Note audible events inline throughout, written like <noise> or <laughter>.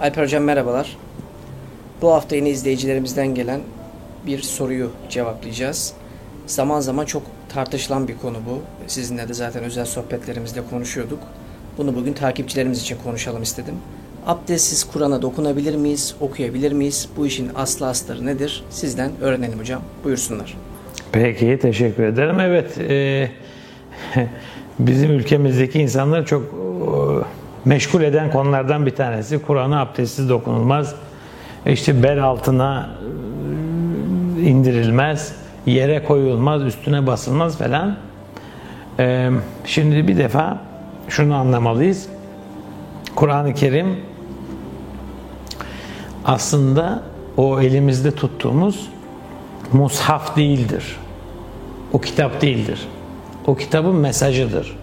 Alper Hocam merhabalar. Bu hafta yine izleyicilerimizden gelen bir soruyu cevaplayacağız. Zaman zaman çok tartışılan bir konu bu. Sizinle de zaten özel sohbetlerimizde konuşuyorduk. Bunu bugün takipçilerimiz için konuşalım istedim. Abdestsiz Kur'an'a dokunabilir miyiz, okuyabilir miyiz? Bu işin aslı astarı nedir? Sizden öğrenelim hocam. Buyursunlar. Peki, teşekkür ederim. Evet, e, <laughs> bizim ülkemizdeki insanlar çok meşgul eden konulardan bir tanesi. Kur'an'a abdestsiz dokunulmaz. İşte bel altına e, indirilmez, yere koyulmaz, üstüne basılmaz falan. E, şimdi bir defa şunu anlamalıyız. Kur'an-ı Kerim aslında o elimizde tuttuğumuz mushaf değildir. O kitap değildir. O kitabın mesajıdır.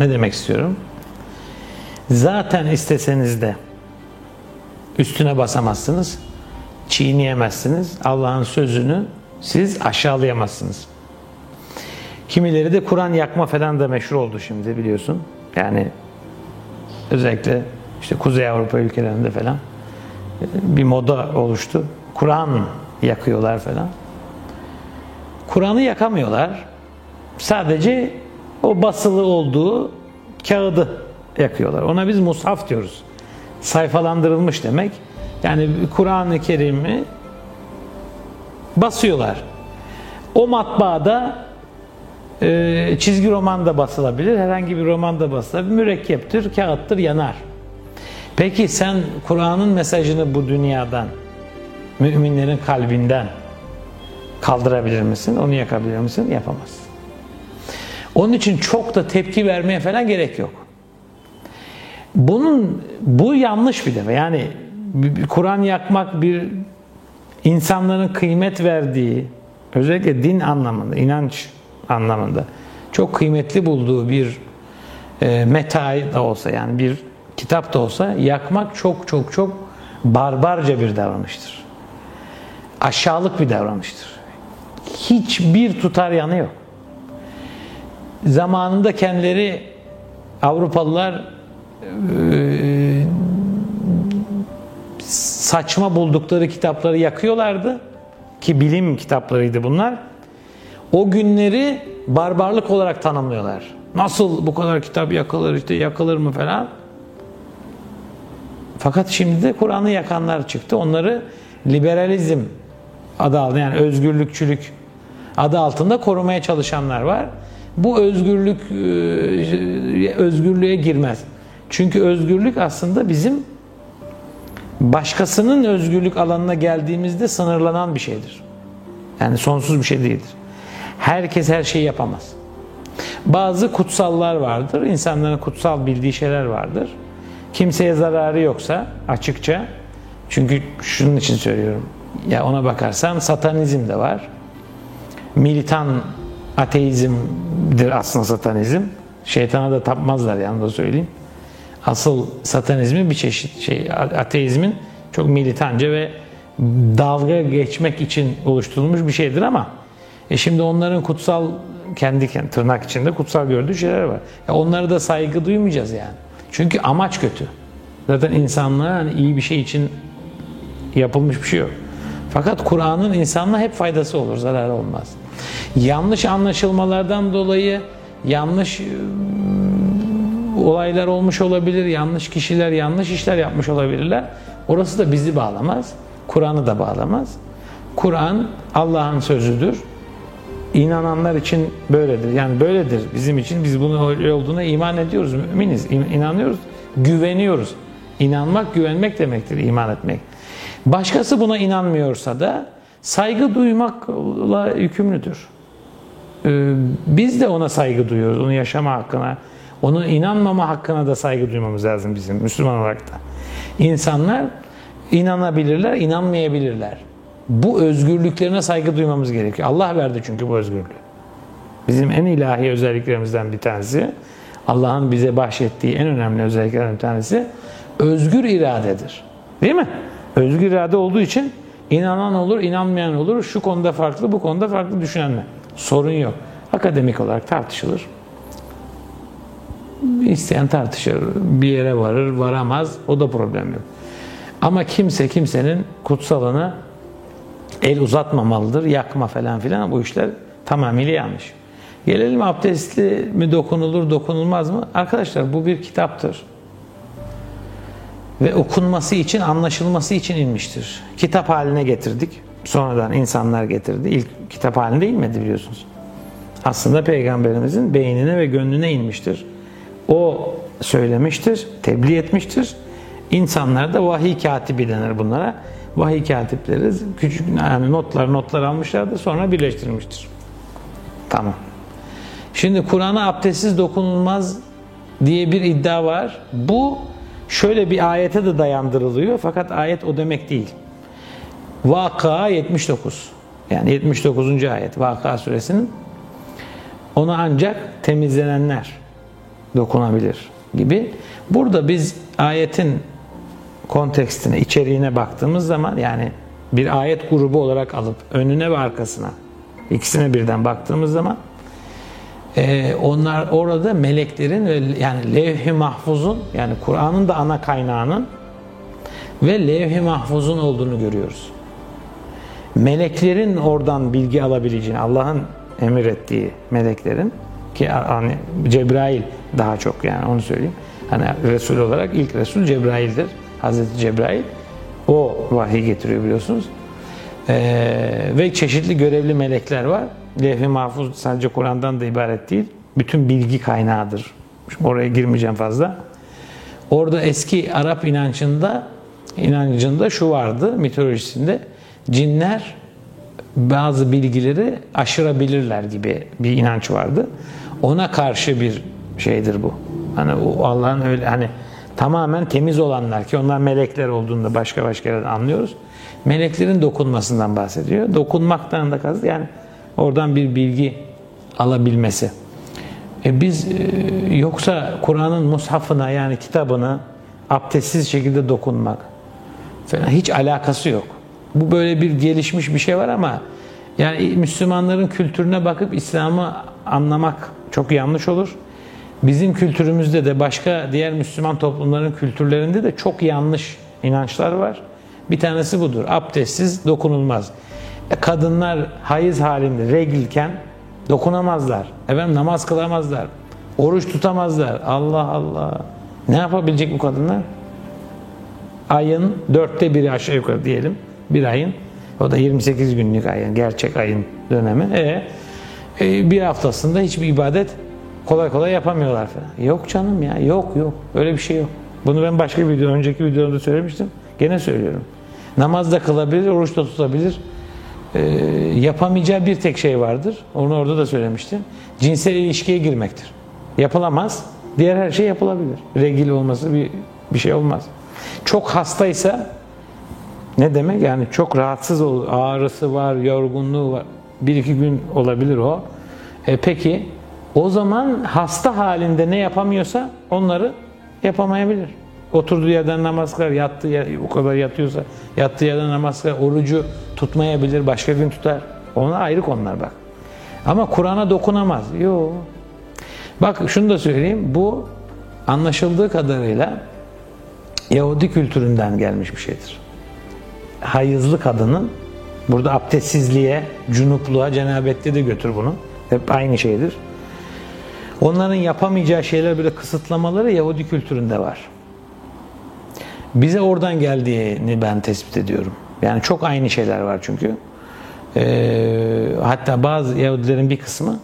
Ne demek istiyorum? Zaten isteseniz de üstüne basamazsınız, çiğneyemezsiniz. Allah'ın sözünü siz aşağılayamazsınız. Kimileri de Kur'an yakma falan da meşhur oldu şimdi biliyorsun. Yani özellikle işte Kuzey Avrupa ülkelerinde falan bir moda oluştu. Kur'an yakıyorlar falan. Kur'an'ı yakamıyorlar. Sadece o basılı olduğu kağıdı yakıyorlar. Ona biz mushaf diyoruz. Sayfalandırılmış demek. Yani Kur'an-ı Kerim'i basıyorlar. O matbaada e, çizgi roman da basılabilir, herhangi bir roman da basılabilir. Mürekkeptir, kağıttır, yanar. Peki sen Kur'an'ın mesajını bu dünyadan, müminlerin kalbinden kaldırabilir misin? Onu yakabilir misin? Yapamazsın. Onun için çok da tepki vermeye falan gerek yok. Bunun bu yanlış bir defa. Yani Kur'an yakmak bir insanların kıymet verdiği, özellikle din anlamında, inanç anlamında çok kıymetli bulduğu bir e, metay da olsa yani bir kitap da olsa yakmak çok çok çok barbarca bir davranıştır. Aşağılık bir davranıştır. Hiçbir tutar yanı yok. Zamanında kendileri Avrupalılar e, saçma buldukları kitapları yakıyorlardı ki bilim kitaplarıydı bunlar. O günleri barbarlık olarak tanımlıyorlar. Nasıl bu kadar kitap yakılır işte yakılır mı falan. Fakat şimdi de Kur'an'ı yakanlar çıktı. Onları liberalizm adı altında yani özgürlükçülük adı altında korumaya çalışanlar var. Bu özgürlük e, özgürlüğe girmez. Çünkü özgürlük aslında bizim başkasının özgürlük alanına geldiğimizde sınırlanan bir şeydir. Yani sonsuz bir şey değildir. Herkes her şeyi yapamaz. Bazı kutsallar vardır. İnsanların kutsal bildiği şeyler vardır. Kimseye zararı yoksa açıkça çünkü şunun için söylüyorum. Ya ona bakarsan satanizm de var. Militan ateizmdir aslında satanizm. Şeytana da tapmazlar yani da söyleyeyim. Asıl satanizmin bir çeşit şey ateizmin çok militanca ve dalga geçmek için oluşturulmuş bir şeydir ama e şimdi onların kutsal kendi, tırnak içinde kutsal gördüğü şeyler var. Ya onlara da saygı duymayacağız yani. Çünkü amaç kötü. Zaten insanlığa hani iyi bir şey için yapılmış bir şey yok. Fakat Kur'an'ın insanlığa hep faydası olur, zararı olmaz. Yanlış anlaşılmalardan dolayı yanlış olaylar olmuş olabilir, yanlış kişiler yanlış işler yapmış olabilirler. Orası da bizi bağlamaz, Kur'an'ı da bağlamaz. Kur'an Allah'ın sözüdür. İnananlar için böyledir. Yani böyledir bizim için. Biz bunun öyle olduğuna iman ediyoruz, müminiz, inanıyoruz, güveniyoruz. İnanmak, güvenmek demektir, iman etmek. Başkası buna inanmıyorsa da saygı duymakla yükümlüdür. Ee, biz de ona saygı duyuyoruz, onun yaşama hakkına, onun inanmama hakkına da saygı duymamız lazım bizim Müslüman olarak da. İnsanlar inanabilirler, inanmayabilirler. Bu özgürlüklerine saygı duymamız gerekiyor. Allah verdi çünkü bu özgürlüğü. Bizim en ilahi özelliklerimizden bir tanesi, Allah'ın bize bahşettiği en önemli özelliklerden bir tanesi özgür iradedir. Değil mi? Özgür irade olduğu için inanan olur, inanmayan olur. Şu konuda farklı, bu konuda farklı düşünenler. Sorun yok. Akademik olarak tartışılır. İsteyen tartışır. Bir yere varır, varamaz. O da problem yok. Ama kimse kimsenin kutsalını el uzatmamalıdır. Yakma falan filan bu işler tamamıyla yanlış. Gelelim abdestli mi dokunulur, dokunulmaz mı? Arkadaşlar bu bir kitaptır. Ve okunması için, anlaşılması için inmiştir. Kitap haline getirdik. Sonradan insanlar getirdi. İlk kitap halinde inmedi biliyorsunuz. Aslında Peygamberimizin beynine ve gönlüne inmiştir. O söylemiştir, tebliğ etmiştir. İnsanlar da vahiy katibi denir bunlara. Vahiy katipleri küçük yani notlar notlar almışlardı sonra birleştirmiştir. Tamam. Şimdi Kur'an'a abdestsiz dokunulmaz diye bir iddia var. Bu şöyle bir ayete de dayandırılıyor fakat ayet o demek değil. Vaka 79. Yani 79. ayet Vaka suresinin ona ancak temizlenenler dokunabilir gibi. Burada biz ayetin kontekstine, içeriğine baktığımız zaman yani bir ayet grubu olarak alıp önüne ve arkasına ikisine birden baktığımız zaman e, onlar orada meleklerin ve yani levh-i mahfuzun yani Kur'an'ın da ana kaynağının ve levh-i mahfuzun olduğunu görüyoruz. Meleklerin oradan bilgi alabileceğini, Allah'ın emir ettiği meleklerin ki hani Cebrail daha çok yani onu söyleyeyim. Hani Resul olarak ilk Resul Cebrail'dir. Hazreti Cebrail. O vahiy getiriyor biliyorsunuz. Ee, ve çeşitli görevli melekler var. Levh-i Mahfuz sadece Kur'an'dan da ibaret değil. Bütün bilgi kaynağıdır. Şimdi oraya girmeyeceğim fazla. Orada eski Arap inancında inancında şu vardı mitolojisinde cinler bazı bilgileri aşırabilirler gibi bir inanç vardı. Ona karşı bir şeydir bu. Hani o Allah'ın öyle hani tamamen temiz olanlar ki onlar melekler olduğunda başka başka anlıyoruz. Meleklerin dokunmasından bahsediyor. Dokunmaktan da kastı yani oradan bir bilgi alabilmesi. E biz e, yoksa Kur'an'ın mushafına yani kitabını abdestsiz şekilde dokunmak falan hiç alakası yok. Bu böyle bir gelişmiş bir şey var ama yani Müslümanların kültürüne bakıp İslam'ı anlamak çok yanlış olur. Bizim kültürümüzde de başka diğer Müslüman toplumların kültürlerinde de çok yanlış inançlar var. Bir tanesi budur. Abdestsiz dokunulmaz. E, kadınlar hayız halinde regilken dokunamazlar. Efendim namaz kılamazlar. Oruç tutamazlar. Allah Allah. Ne yapabilecek bu kadınlar? Ayın dörtte biri aşağı yukarı diyelim. Bir ayın. O da 28 günlük ayın. Gerçek ayın dönemi. E, e bir haftasında hiçbir ibadet kolay kolay yapamıyorlar falan. Yok canım ya. Yok yok. Öyle bir şey yok. Bunu ben başka bir video, önceki videomda söylemiştim. Gene söylüyorum. Namaz da kılabilir, oruç da tutabilir. Ee, yapamayacağı bir tek şey vardır. Onu orada da söylemiştim. Cinsel ilişkiye girmektir. Yapılamaz. Diğer her şey yapılabilir. Regil olması bir, bir şey olmaz. Çok hastaysa ne demek? Yani çok rahatsız olur. Ağrısı var, yorgunluğu var. Bir iki gün olabilir o. E peki o zaman hasta halinde ne yapamıyorsa onları yapamayabilir. Oturduğu yerden namaz kılar, yattığı yer, o kadar yatıyorsa yattığı yerden namaz kılar, orucu tutmayabilir, başka gün tutar. Ona ayrı konular bak. Ama Kur'an'a dokunamaz. Yok. Bak şunu da söyleyeyim. Bu anlaşıldığı kadarıyla Yahudi kültüründen gelmiş bir şeydir. Hayızlı kadının burada abdestsizliğe, cunupluğa, cenabette de götür bunu. Hep aynı şeydir. Onların yapamayacağı şeyler böyle kısıtlamaları Yahudi kültüründe var. Bize oradan geldiğini ben tespit ediyorum. Yani çok aynı şeyler var çünkü. Ee, hatta bazı Yahudilerin bir kısmı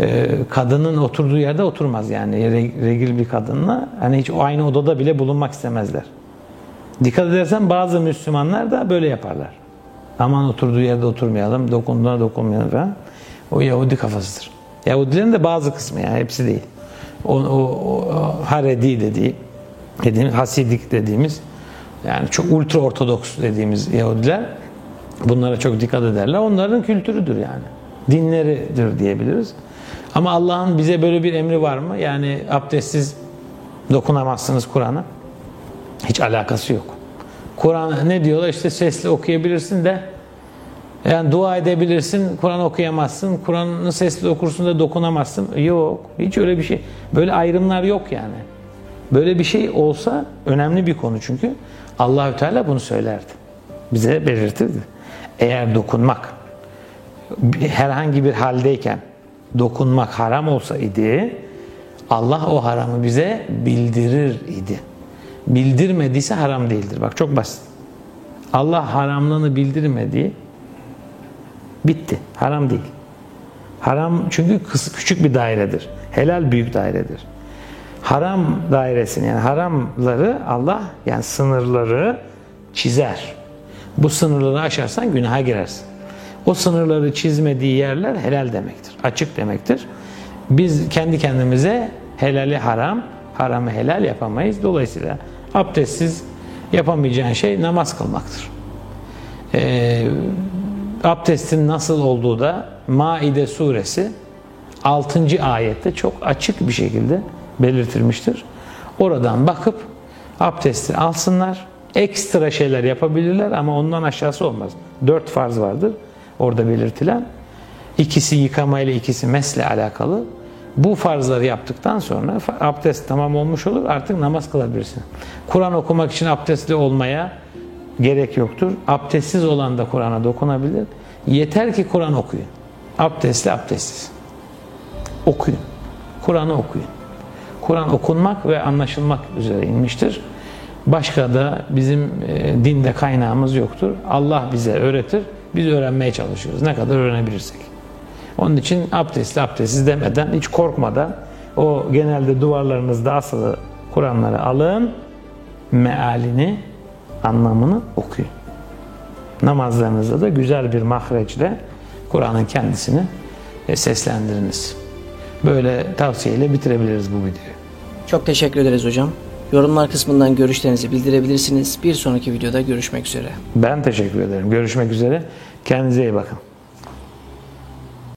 e, kadının oturduğu yerde oturmaz yani regil bir kadınla hani hiç aynı odada bile bulunmak istemezler. Dikkat edersen bazı Müslümanlar da böyle yaparlar. Aman oturduğu yerde oturmayalım, dokunduğuna dokunmayalım falan. O Yahudi kafasıdır. Yahudilerin de bazı kısmı yani hepsi değil. O, o, o Haredi dediği, dediğimiz Hasidik dediğimiz yani çok ultra ortodoks dediğimiz Yahudiler bunlara çok dikkat ederler. Onların kültürüdür yani. Dinleridir diyebiliriz. Ama Allah'ın bize böyle bir emri var mı? Yani abdestsiz dokunamazsınız Kur'an'a. Hiç alakası yok. Kur'an ne diyorlar? İşte sesli okuyabilirsin de Yani dua edebilirsin, Kur'an okuyamazsın, Kur'an'ı sesli okursun da dokunamazsın. Yok, hiç öyle bir şey. Böyle ayrımlar yok yani. Böyle bir şey olsa önemli bir konu çünkü Allahü Teala bunu söylerdi. Bize belirtirdi. Eğer dokunmak herhangi bir haldeyken dokunmak haram olsa idi Allah o haramı bize bildirir idi. Bildirmediyse haram değildir. Bak çok basit. Allah haramlığını bildirmediği bitti. Haram değil. Haram çünkü küçük bir dairedir. Helal büyük dairedir. Haram dairesini yani haramları Allah yani sınırları çizer. Bu sınırları aşarsan günaha girersin. O sınırları çizmediği yerler helal demektir. Açık demektir. Biz kendi kendimize helali haram, haramı helal yapamayız. Dolayısıyla abdestsiz yapamayacağın şey namaz kılmaktır. Ee, abdestin nasıl olduğu da Maide suresi 6. ayette çok açık bir şekilde belirtilmiştir. Oradan bakıp abdesti alsınlar. Ekstra şeyler yapabilirler ama ondan aşağısı olmaz. Dört farz vardır orada belirtilen. İkisi yıkama ile ikisi mesle alakalı. Bu farzları yaptıktan sonra abdest tamam olmuş olur. Artık namaz kılabilirsin. Kur'an okumak için abdestli olmaya gerek yoktur. Abdestsiz olan da Kur'an'a dokunabilir. Yeter ki Kur'an okuyun. Abdestli abdestsiz. Okuyun. Kur'an'ı okuyun. Kur'an okunmak ve anlaşılmak üzere inmiştir. Başka da bizim e, dinde kaynağımız yoktur. Allah bize öğretir. Biz öğrenmeye çalışıyoruz. Ne kadar öğrenebilirsek. Onun için abdestli abdestsiz demeden, hiç korkmadan o genelde duvarlarınızda asılı Kur'anları alın, mealini, anlamını okuyun. Namazlarınızda da güzel bir mahreçle Kur'an'ın kendisini e, seslendiriniz. Böyle tavsiyeyle bitirebiliriz bu videoyu. Çok teşekkür ederiz hocam. Yorumlar kısmından görüşlerinizi bildirebilirsiniz. Bir sonraki videoda görüşmek üzere. Ben teşekkür ederim. Görüşmek üzere. Kendinize iyi bakın.